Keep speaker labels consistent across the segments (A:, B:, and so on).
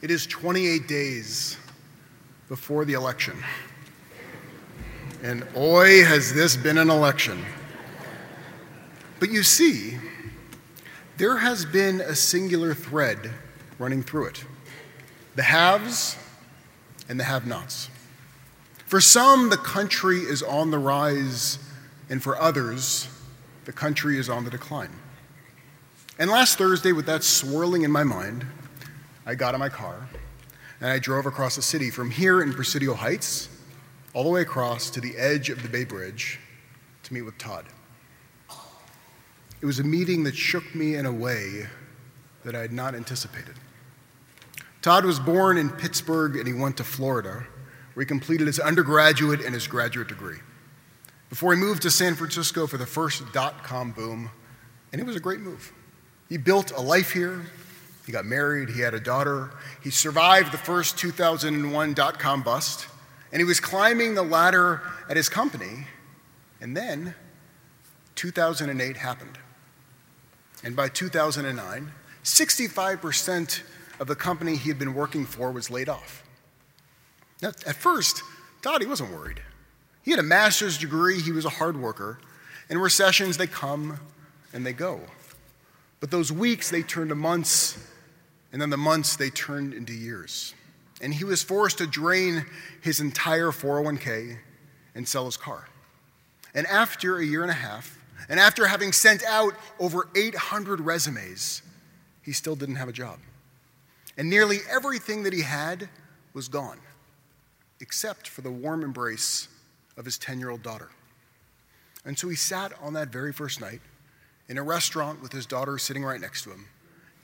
A: It is 28 days before the election. And oi, has this been an election. But you see, there has been a singular thread running through it the haves and the have nots. For some, the country is on the rise, and for others, the country is on the decline. And last Thursday, with that swirling in my mind, I got in my car and I drove across the city from here in Presidio Heights all the way across to the edge of the Bay Bridge to meet with Todd. It was a meeting that shook me in a way that I had not anticipated. Todd was born in Pittsburgh and he went to Florida, where he completed his undergraduate and his graduate degree. Before he moved to San Francisco for the first dot com boom, and it was a great move. He built a life here, he got married, he had a daughter. He survived the first 2001 dot com bust, and he was climbing the ladder at his company. And then 2008 happened. And by 2009, 65% of the company he had been working for was laid off. Now, at first, he wasn't worried. He had a master's degree, he was a hard worker. And recessions, they come and they go. But those weeks, they turned to months and then the months, they turned into years. And he was forced to drain his entire 401k and sell his car. And after a year and a half, and after having sent out over 800 resumes, he still didn't have a job. And nearly everything that he had was gone, except for the warm embrace of his 10 year old daughter. And so he sat on that very first night in a restaurant with his daughter sitting right next to him,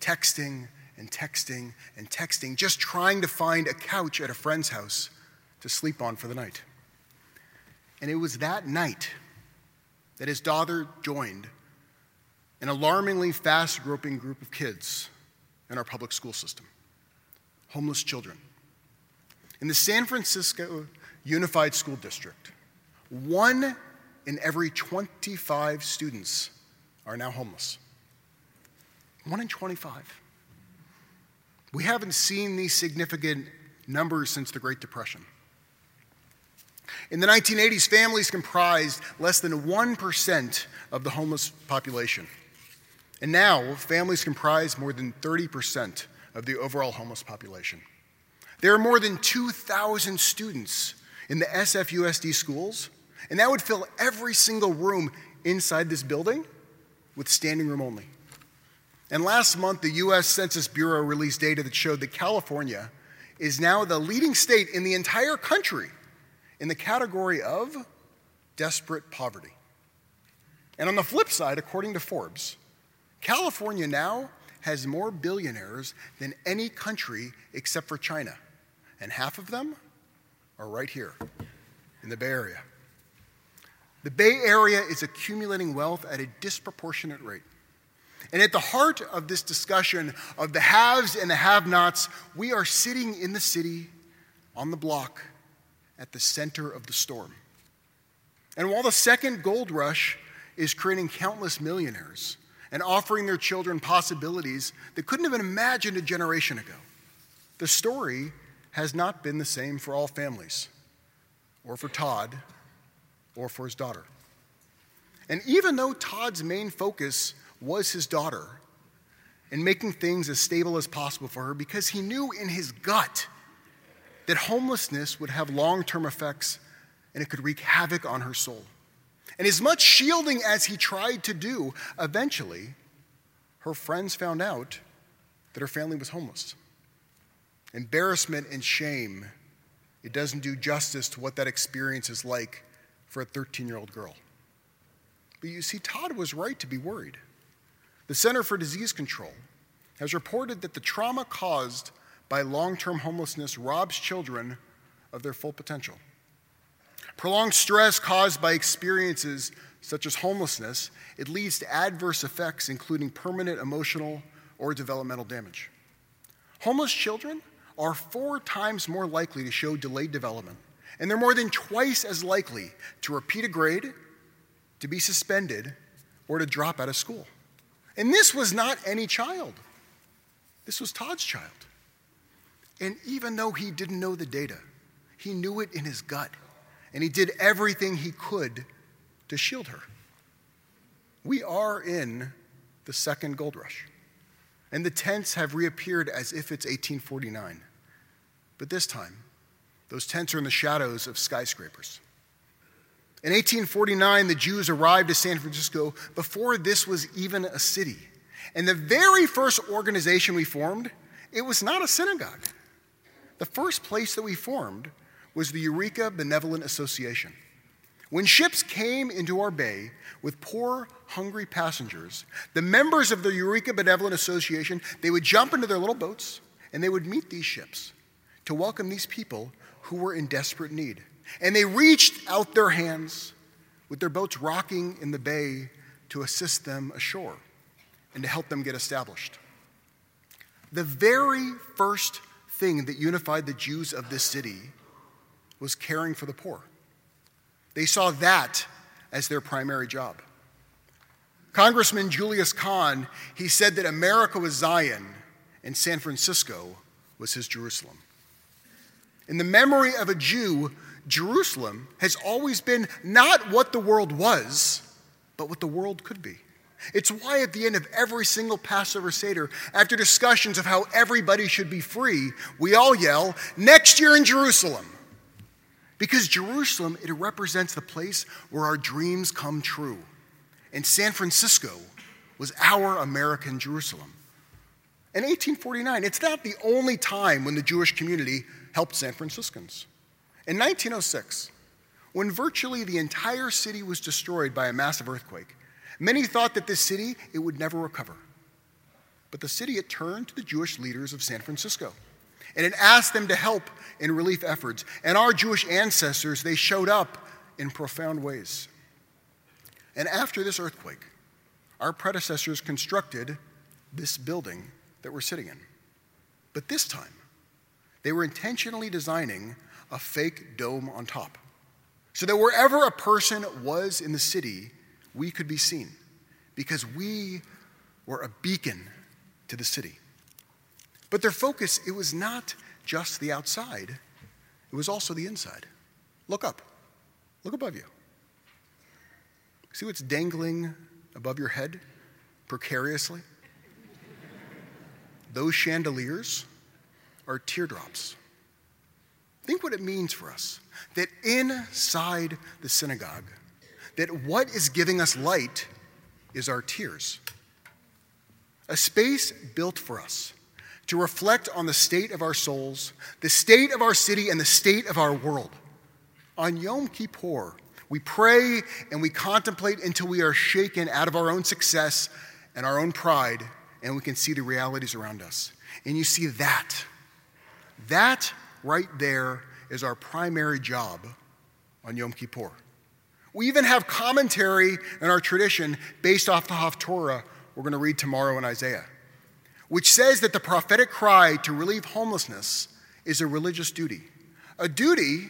A: texting and texting and texting, just trying to find a couch at a friend's house to sleep on for the night. And it was that night that his daughter joined an alarmingly fast groping group of kids in our public school system homeless children. In the San Francisco Unified School District, one in every 25 students are now homeless. One in 25. We haven't seen these significant numbers since the Great Depression. In the 1980s, families comprised less than 1% of the homeless population. And now, families comprise more than 30% of the overall homeless population. There are more than 2,000 students in the SFUSD schools, and that would fill every single room inside this building with standing room only. And last month, the US Census Bureau released data that showed that California is now the leading state in the entire country in the category of desperate poverty. And on the flip side, according to Forbes, California now has more billionaires than any country except for China. And half of them are right here in the Bay Area. The Bay Area is accumulating wealth at a disproportionate rate. And at the heart of this discussion of the haves and the have nots, we are sitting in the city on the block at the center of the storm. And while the second gold rush is creating countless millionaires and offering their children possibilities they couldn't have been imagined a generation ago, the story has not been the same for all families, or for Todd, or for his daughter. And even though Todd's main focus was his daughter and making things as stable as possible for her because he knew in his gut that homelessness would have long term effects and it could wreak havoc on her soul. And as much shielding as he tried to do, eventually, her friends found out that her family was homeless. Embarrassment and shame, it doesn't do justice to what that experience is like for a 13 year old girl. But you see, Todd was right to be worried. The Center for Disease Control has reported that the trauma caused by long term homelessness robs children of their full potential. Prolonged stress caused by experiences such as homelessness, it leads to adverse effects including permanent emotional or developmental damage. Homeless children are four times more likely to show delayed development, and they're more than twice as likely to repeat a grade, to be suspended, or to drop out of school. And this was not any child, this was Todd's child. And even though he didn't know the data, he knew it in his gut. And he did everything he could to shield her. We are in the second gold rush. And the tents have reappeared as if it's 1849. But this time, those tents are in the shadows of skyscrapers. In 1849, the Jews arrived to San Francisco before this was even a city. And the very first organization we formed, it was not a synagogue. The first place that we formed was the Eureka Benevolent Association. When ships came into our bay with poor, hungry passengers, the members of the Eureka Benevolent Association, they would jump into their little boats and they would meet these ships to welcome these people who were in desperate need. And they reached out their hands with their boats rocking in the bay to assist them ashore and to help them get established. The very first thing that unified the Jews of this city was caring for the poor. They saw that as their primary job. Congressman Julius Kahn, he said that America was Zion and San Francisco was his Jerusalem. In the memory of a Jew, Jerusalem has always been not what the world was, but what the world could be. It's why at the end of every single Passover Seder, after discussions of how everybody should be free, we all yell, next year in Jerusalem. Because Jerusalem, it represents the place where our dreams come true. And San Francisco was our American Jerusalem. In 1849, it's not the only time when the Jewish community helped San Franciscans. In 1906, when virtually the entire city was destroyed by a massive earthquake, many thought that this city it would never recover. But the city it turned to the Jewish leaders of San Francisco and it asked them to help in relief efforts. And our Jewish ancestors, they showed up in profound ways. And after this earthquake, our predecessors constructed this building that we're sitting in. But this time, they were intentionally designing a fake dome on top so that wherever a person was in the city, we could be seen because we were a beacon to the city. But their focus, it was not just the outside, it was also the inside. Look up. Look above you. See what's dangling above your head precariously? Those chandeliers are teardrops. Think what it means for us that inside the synagogue, that what is giving us light is our tears. A space built for us to reflect on the state of our souls, the state of our city, and the state of our world. On Yom Kippur, we pray and we contemplate until we are shaken out of our own success and our own pride, and we can see the realities around us. And you see that. That right there is our primary job on Yom Kippur. We even have commentary in our tradition based off the Haftorah we're going to read tomorrow in Isaiah which says that the prophetic cry to relieve homelessness is a religious duty, a duty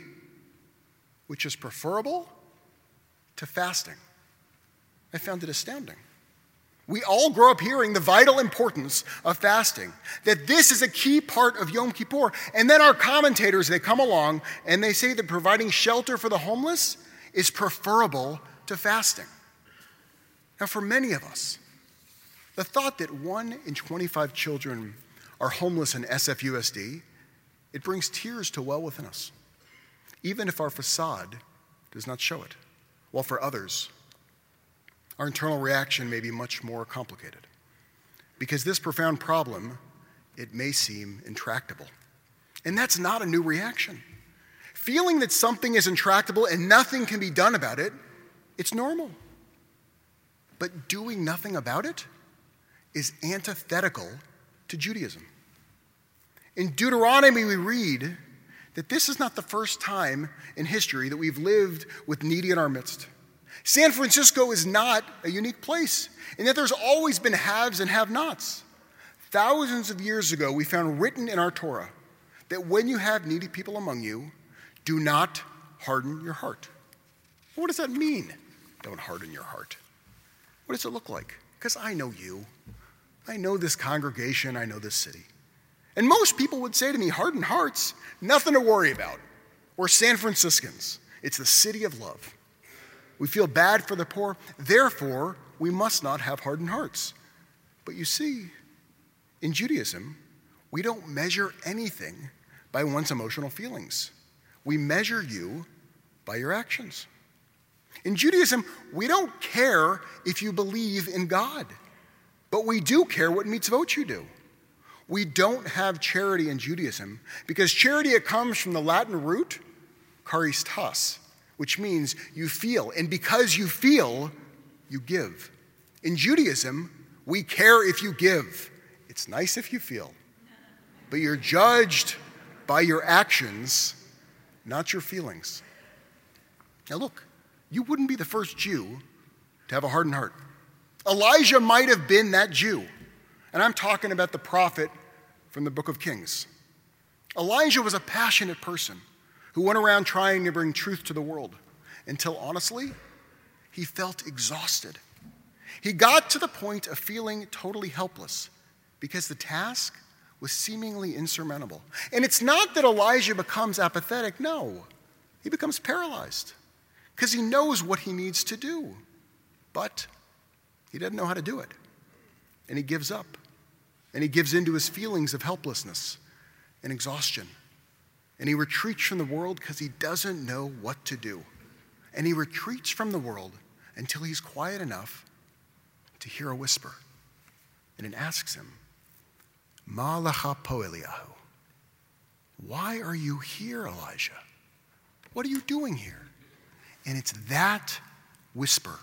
A: which is preferable to fasting. I found it astounding. We all grow up hearing the vital importance of fasting, that this is a key part of Yom Kippur. And then our commentators, they come along and they say that providing shelter for the homeless is preferable to fasting. Now, for many of us, the thought that one in 25 children are homeless in SFUSD, it brings tears to well within us, even if our facade does not show it. While for others, our internal reaction may be much more complicated. Because this profound problem, it may seem intractable. And that's not a new reaction. Feeling that something is intractable and nothing can be done about it, it's normal. But doing nothing about it, is antithetical to Judaism. In Deuteronomy, we read that this is not the first time in history that we've lived with needy in our midst. San Francisco is not a unique place, in that there's always been haves and have nots. Thousands of years ago, we found written in our Torah that when you have needy people among you, do not harden your heart. What does that mean? Don't harden your heart. What does it look like? Because I know you. I know this congregation, I know this city. And most people would say to me, hardened hearts, nothing to worry about. We're San Franciscans, it's the city of love. We feel bad for the poor, therefore, we must not have hardened hearts. But you see, in Judaism, we don't measure anything by one's emotional feelings. We measure you by your actions. In Judaism, we don't care if you believe in God, but we do care what mitzvot you do. We don't have charity in Judaism because charity it comes from the Latin root charistas, which means you feel, and because you feel, you give. In Judaism, we care if you give. It's nice if you feel, but you're judged by your actions, not your feelings. Now, look, you wouldn't be the first Jew to have a hardened heart. Elijah might have been that Jew. And I'm talking about the prophet from the book of Kings. Elijah was a passionate person who went around trying to bring truth to the world until honestly, he felt exhausted. He got to the point of feeling totally helpless because the task was seemingly insurmountable. And it's not that Elijah becomes apathetic, no, he becomes paralyzed because he knows what he needs to do, but he doesn't know how to do it. And he gives up. And he gives into his feelings of helplessness and exhaustion. And he retreats from the world because he doesn't know what to do. And he retreats from the world until he's quiet enough to hear a whisper. And it asks him, Ma lacha? Why are you here, Elijah? What are you doing here? And it's that whisper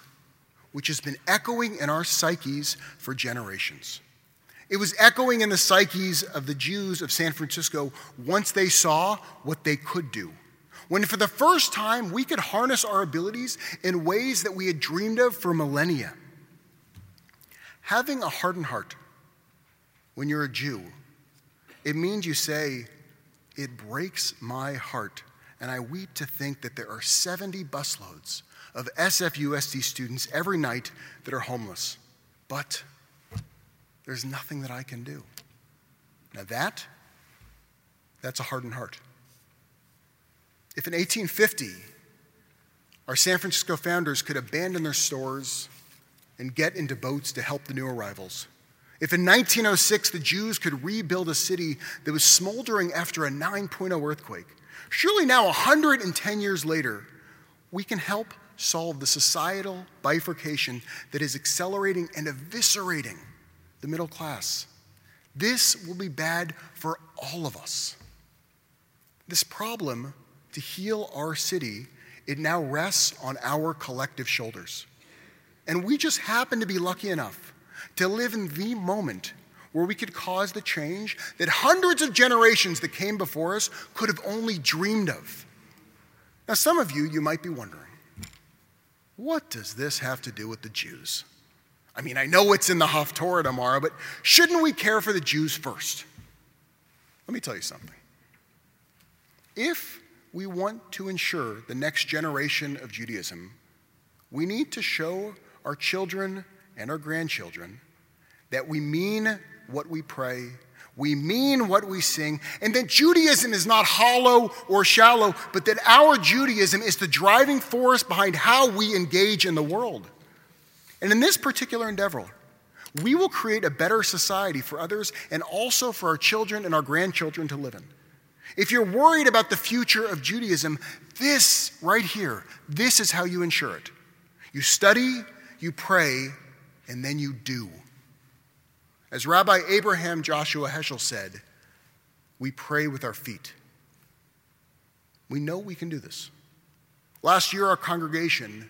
A: which has been echoing in our psyches for generations. It was echoing in the psyches of the Jews of San Francisco once they saw what they could do. When for the first time we could harness our abilities in ways that we had dreamed of for millennia. Having a hardened heart when you're a Jew, it means you say, It breaks my heart and I weep to think that there are 70 busloads of SFUSD students every night that are homeless. But there's nothing that I can do. Now that, that's a hardened heart. If in 1850 our San Francisco founders could abandon their stores and get into boats to help the new arrivals, if in 1906 the Jews could rebuild a city that was smoldering after a 9.0 earthquake, Surely now, 110 years later, we can help solve the societal bifurcation that is accelerating and eviscerating the middle class. This will be bad for all of us. This problem to heal our city, it now rests on our collective shoulders. And we just happen to be lucky enough to live in the moment where we could cause the change that hundreds of generations that came before us could have only dreamed of. Now, some of you, you might be wondering, what does this have to do with the Jews? I mean, I know it's in the Haftorah tomorrow, but shouldn't we care for the Jews first? Let me tell you something. If we want to ensure the next generation of Judaism, we need to show our children and our grandchildren that we mean what we pray, we mean what we sing, and that Judaism is not hollow or shallow, but that our Judaism is the driving force behind how we engage in the world. And in this particular endeavor, we will create a better society for others and also for our children and our grandchildren to live in. If you're worried about the future of Judaism, this right here, this is how you ensure it. You study, you pray, and then you do. As Rabbi Abraham Joshua Heschel said, we pray with our feet. We know we can do this. Last year, our congregation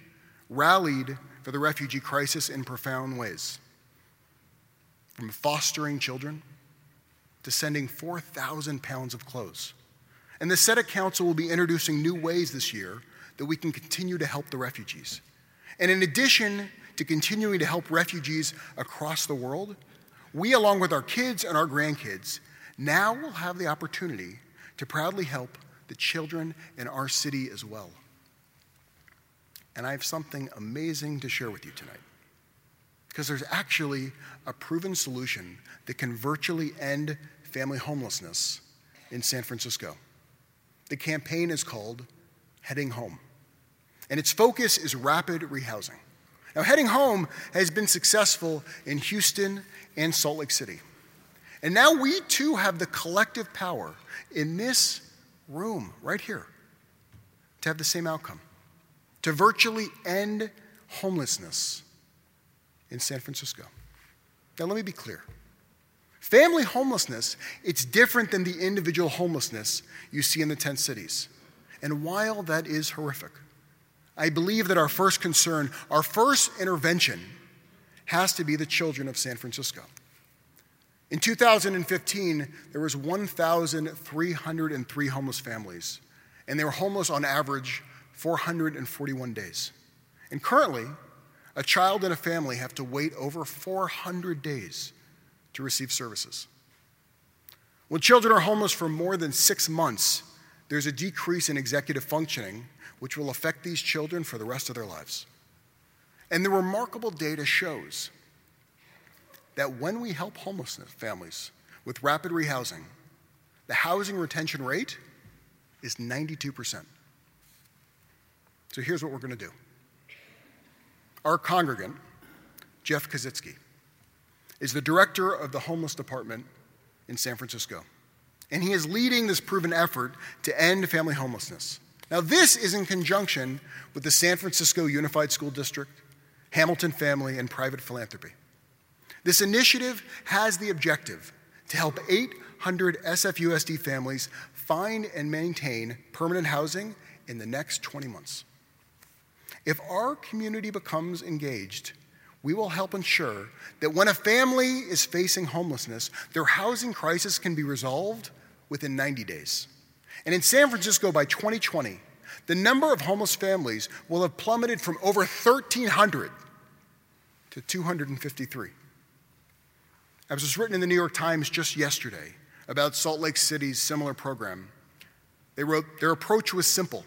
A: rallied for the refugee crisis in profound ways. From fostering children to sending 4,000 pounds of clothes. And the Tzedek Council will be introducing new ways this year that we can continue to help the refugees. And in addition to continuing to help refugees across the world, we, along with our kids and our grandkids, now will have the opportunity to proudly help the children in our city as well. And I have something amazing to share with you tonight. Because there's actually a proven solution that can virtually end family homelessness in San Francisco. The campaign is called Heading Home, and its focus is rapid rehousing. Now, Heading Home has been successful in Houston and Salt Lake City. And now we too have the collective power in this room, right here, to have the same outcome to virtually end homelessness in San Francisco. Now, let me be clear. Family homelessness, it's different than the individual homelessness you see in the tent cities. And while that is horrific, I believe that our first concern, our first intervention, has to be the children of San Francisco. In 2015, there was 1,303 homeless families, and they were homeless on average 441 days. And currently, a child and a family have to wait over 400 days to receive services. When children are homeless for more than six months, there's a decrease in executive functioning, which will affect these children for the rest of their lives. And the remarkable data shows that when we help homeless families with rapid rehousing, the housing retention rate is 92%. So here's what we're going to do. Our congregant, Jeff Kositsky, is the director of the homeless department in San Francisco. And he is leading this proven effort to end family homelessness. Now, this is in conjunction with the San Francisco Unified School District, Hamilton Family, and private philanthropy. This initiative has the objective to help 800 SFUSD families find and maintain permanent housing in the next 20 months. If our community becomes engaged, we will help ensure that when a family is facing homelessness, their housing crisis can be resolved within 90 days. And in San Francisco by 2020, the number of homeless families will have plummeted from over 1,300 to 253. As was written in the New York Times just yesterday about Salt Lake City's similar program, they wrote their approach was simple.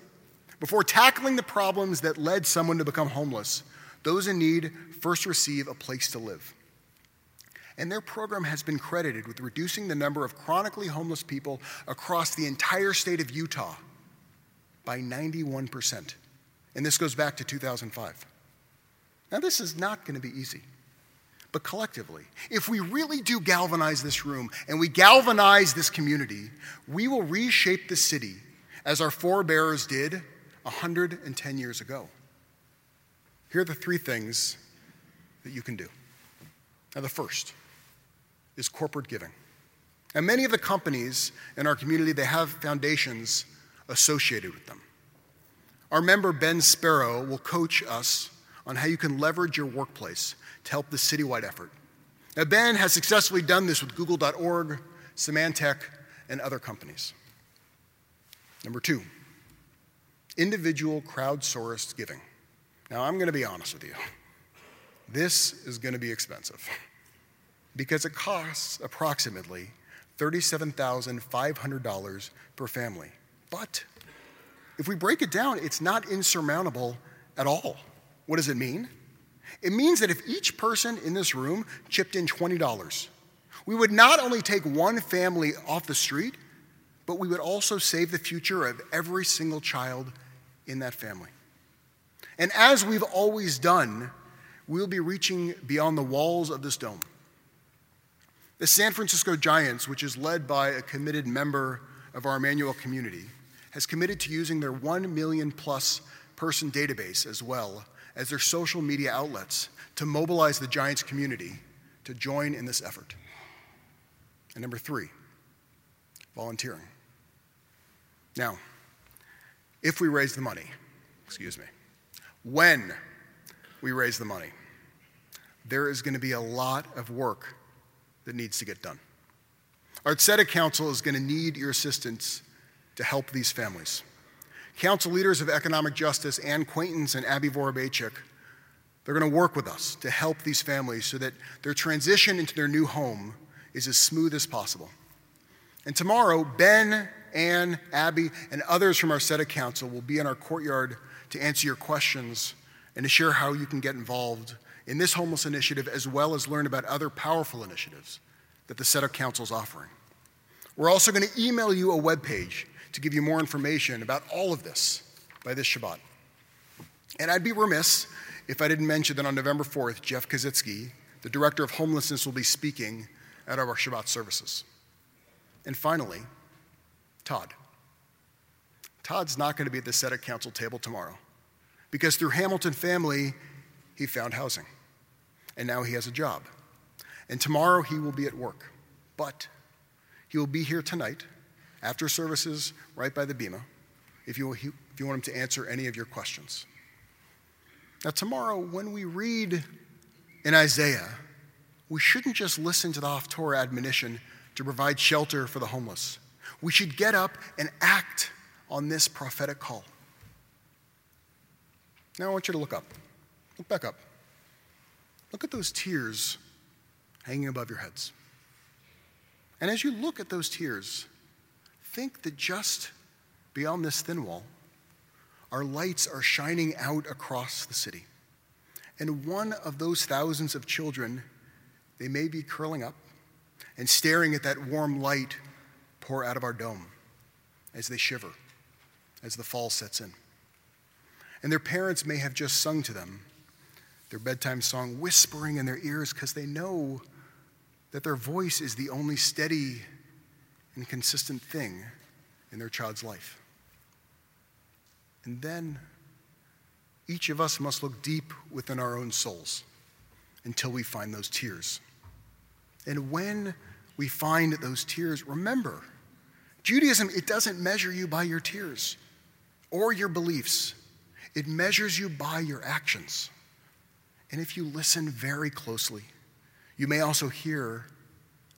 A: Before tackling the problems that led someone to become homeless, those in need first receive a place to live. And their program has been credited with reducing the number of chronically homeless people across the entire state of Utah by 91%. And this goes back to 2005. Now, this is not going to be easy. But collectively, if we really do galvanize this room and we galvanize this community, we will reshape the city as our forebears did 110 years ago. Here are the three things that you can do. Now, the first is corporate giving. And many of the companies in our community, they have foundations associated with them. Our member Ben Sparrow will coach us on how you can leverage your workplace to help the citywide effort. Now, Ben has successfully done this with Google.org, Symantec, and other companies. Number two, individual crowdsourced giving. Now, I'm going to be honest with you. This is going to be expensive because it costs approximately $37,500 per family. But if we break it down, it's not insurmountable at all. What does it mean? It means that if each person in this room chipped in $20, we would not only take one family off the street, but we would also save the future of every single child in that family. And as we've always done, we'll be reaching beyond the walls of this dome. The San Francisco Giants, which is led by a committed member of our Emanu-El community, has committed to using their 1 million plus person database as well as their social media outlets to mobilize the Giants community to join in this effort. And number three, volunteering. Now, if we raise the money, excuse me, when we raise the money, there is going to be a lot of work that needs to get done. Our Tzedek Council is going to need your assistance to help these families. Council leaders of economic justice, Ann Quaintance and Abby Vorobeychuk, they're going to work with us to help these families so that their transition into their new home is as smooth as possible. And tomorrow, Ben, Ann, Abby, and others from our Tzedek Council will be in our courtyard to answer your questions and to share how you can get involved in this homeless initiative as well as learn about other powerful initiatives that the Tzedek Council is offering. We're also going to email you a web page to give you more information about all of this by this Shabbat. And I'd be remiss if I didn't mention that on November 4th, Jeff Kositsky, the director of homelessness, will be speaking at our Shabbat services. And finally, Todd. Todd's not going to be at the Tzedek Council table tomorrow because through Hamilton family, he found housing. And now he has a job. And tomorrow he will be at work. But he will be here tonight after services right by the Bema if you, if you want him to answer any of your questions. Now, tomorrow, when we read in Isaiah, we shouldn't just listen to the Haftorah admonition to provide shelter for the homeless. We should get up and act on this prophetic call. Now I want you to look up. Look back up. Look at those tears hanging above your heads. And as you look at those tears, think that just beyond this thin wall, our lights are shining out across the city. And one of those thousands of children, they may be curling up and staring at that warm light pour out of our dome as they shiver as the fall sets in. And their parents may have just sung to them their bedtime song, whispering in their ears because they know that their voice is the only steady and consistent thing in their child's life. And then each of us must look deep within our own souls until we find those tears. And when we find those tears, remember, Judaism, it doesn't measure you by your tears or your beliefs, it measures you by your actions. And if you listen very closely, you may also hear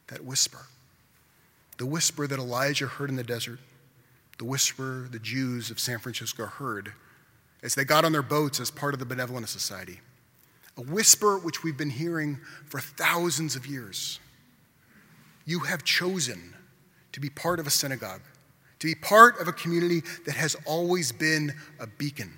A: that whisper the whisper that Elijah heard in the desert, the whisper the Jews of San Francisco heard as they got on their boats as part of the Benevolent Society. A whisper which we've been hearing for thousands of years. You have chosen to be part of a synagogue, to be part of a community that has always been a beacon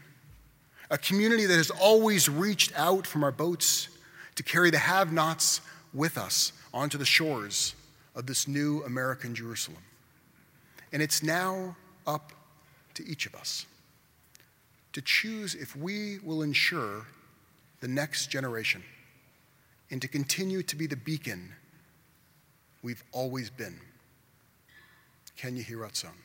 A: a community that has always reached out from our boats to carry the have nots with us onto the shores of this new American Jerusalem. And it's now up to each of us to choose if we will ensure the next generation and to continue to be the beacon we've always been. Can you hear Ratzon?